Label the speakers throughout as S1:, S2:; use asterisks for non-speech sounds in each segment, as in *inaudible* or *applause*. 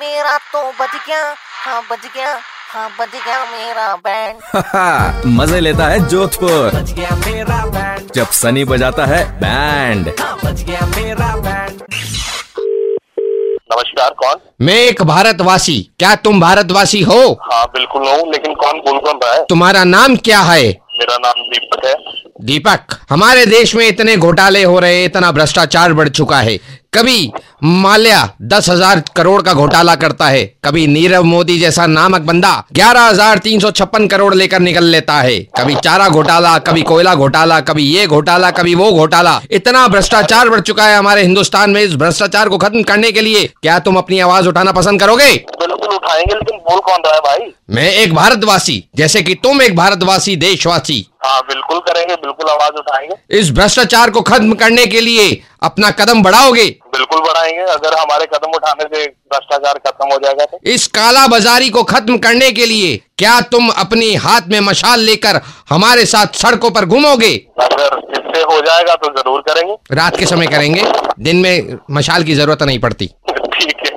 S1: मेरा तो बज गया हाँ बज गया हाँ बज गया मेरा बैंड *laughs*
S2: मज़े लेता है जोधपुर।
S3: बच गया मेरा बैंड
S2: जब सनी बजाता है बैंड
S3: हाँ बच गया मेरा बैंड
S4: नमस्कार कौन?
S5: मैं एक भारतवासी। क्या तुम भारतवासी हो?
S4: हाँ बिल्कुल हूँ लेकिन कौन बोल कौन रहा है?
S5: तुम्हारा नाम क्या है?
S4: मेरा नाम दीपक है।
S5: दीपक, हमारे देश में इतने घोटाले हो रहे इतना भ्रष्टाचार बढ़ चुका है। कभी माल्या दस हज़ार करोड़ का घोटाला करता है, कभी नीरव मोदी जैसा नामक बंदा ग्यारह हज़ार तीन सौ छप्पन करोड़ लेकर निकल लेता है। कभी चारा घोटाला, कभी कोयला घोटाला, कभी ये घोटाला, कभी वो घोटाला। इतना भ्रष्टाचार बढ़ चुका है हमारे हिंदुस्तान में इस भ्रष्टाचार को खत्म करने के लिए। क्या तुम अपनी आवाज़ उठाना पसंद करोगे?
S4: उठाएँगे लेकिन बोल कौन रहा है भाई?
S5: मैं एक भारतवासी जैसे कि तुम एक भारतवासी देशवासी।
S4: हाँ बिल्कुल करेंगे बिल्कुल आवाज़ उठाएँगे।
S5: इस भ्रष्टाचार को खत्म करने के लिए अपना कदम बढ़ाओगे?
S4: बिल्कुल बढ़ाएँगे अगर हमारे कदम उठाने से भ्रष्टाचार खत्म हो जाएगा तो।
S5: इस काला बाजारी को खत्म करने के लिए क्या तुम अपनी हाथ में मशाल लेकर हमारे साथ सड़कों पर घूमोगे?
S4: अगर इससे हो जाएगा तो ज़रूर करेंगे।
S5: रात के समय करेंगे। दिन में मशाल की ज़रूरत नहीं पड़ती। *laughs*
S4: ठीक है।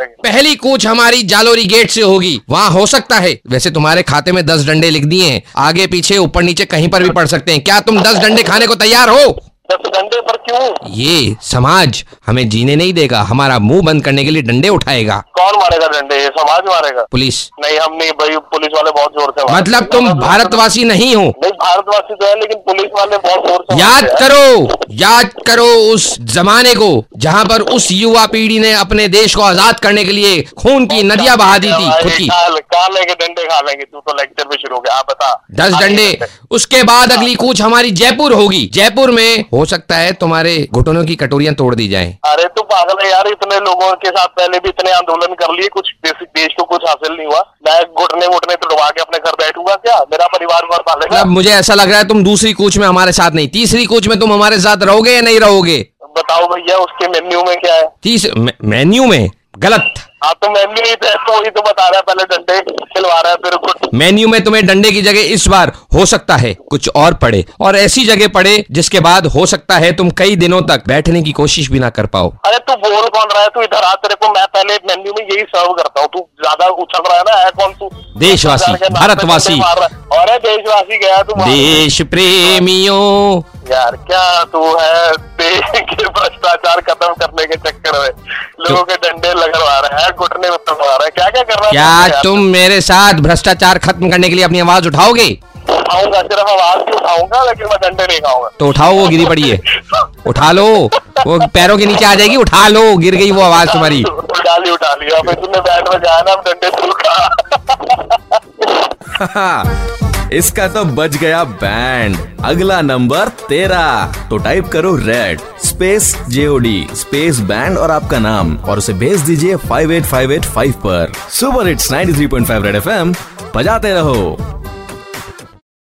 S4: लेंगे
S5: पहली कूच हमारी जालोरी गेट से होगी। वहाँ हो सकता है। वैसे तुम्हारे खाते में दस डंडे लिख दिए हैं। आगे, पीछे, ऊपर, नीचे कहीं पर भी पड़ सकते हैं। क्या तुम दस डंडे खाने को तैयार हो?
S4: दस घंटे पर क्यों?
S5: ये समाज हमें जीने नहीं देगा हमारा मुँह बंद करने के लिए डंडे उठाएगा।
S4: कौन मारेगा डंडे? ये समाज मारेगा।
S5: पुलिस।
S4: नहीं हम नहीं भाई पुलिस वाले बहुत ज़ोर से
S5: मतलब तुम भारतवासी नहीं हो।
S4: नहीं भारतवासी तो है लेकिन पुलिस वाले बहुत ज़ोर से
S5: याद करो याद करो उस जमाने को जहाँ पर उस युवा पीढ़ी ने अपने देश को आज़ाद करने के लिए खून की नदियाँ बहा दी थी खुद की।
S4: खा खा लेंगे डंडे खा लेंगे तू तो लेक्चर पे शुरू हो गया आप बता।
S5: दस डंडे
S4: डंडे।
S5: उसके बाद अगली कूच हमारी जयपुर होगी। जयपुर में हो सकता है तुम्हारे घुटनों की कटोरियाँ तोड़ दी जाए।
S4: अरे तू पागल है यार इतने लोगों के साथ पहले भी इतने आंदोलन कर लिए कुछ देश, देश को कुछ हासिल नहीं हुआ। मैं घुटने घुटने तोड़वा के अपने घर बैठूँगा क्या? मेरा परिवार घर पालेगा
S5: मुझे ऐसा लग रहा है तुम दूसरी कोच में हमारे साथ नहीं। तीसरी कोच में तुम हमारे साथ रहोगे या नहीं रहोगे?
S4: बताओ भैया उसके मेन्यू में क्या है?
S5: तीस मेन्यू में? गलत।
S4: हाँ तो मेन्यू ही तो वही तो बता रहा है पहले डंडे खिलवा रहा है फिर
S5: मेन्यू में तुम्हें डंडे की जगह इस बार हो सकता है कुछ और पड़े। और ऐसी जगह पड़े जिसके बाद हो सकता है तुम कई दिनों तक बैठने की कोशिश भी ना कर पाओ।
S4: अरे तू बोल कौन रहा है? तू इधर आ तेरे को मैं पहले मेन्यू में यही सर्व करता हूँ। तू ज़्यादा उछल रहा है ना है कौन तू?
S5: देशवासी, भारतवासी।
S4: अरे देशवासी गया तू
S5: देश प्रेमियों
S4: यार क्या तू है? *laughs* के भ्रष्टाचार खत्म करने के चक्कर में। लोगों के डंडे लगवा रहे हैं घुटने में तोड़वा रहे हैं। क्या क्या कर रहा है
S5: क्या? तुम मेरे साथ भ्रष्टाचार खत्म करने के लिए अपनी आवाज़ उठाओगे?
S4: उठाऊँगा सिर्फ़ आवाज़ भी उठाऊँगा लेकिन मैं डंडे नहीं खाऊँगा
S5: तो उठाओ वो गिरी पड़ी है। उठा लो वो पैरों के नीचे आ जाएगी उठा लो गिर गई वो आवाज़ तुम्हारी।
S4: उठा ली उठा ली। अब तूने बैट में जाया ना डंडे तू खा
S2: इसका तो बज गया बैंड। अगला नंबर तेरा। तो टाइप करो red space JOD space band और आपका नाम। और उसे भेज दीजिए 58585 पर। सुपर हिट्स 93.5 रेड एफएम बजाते रहो।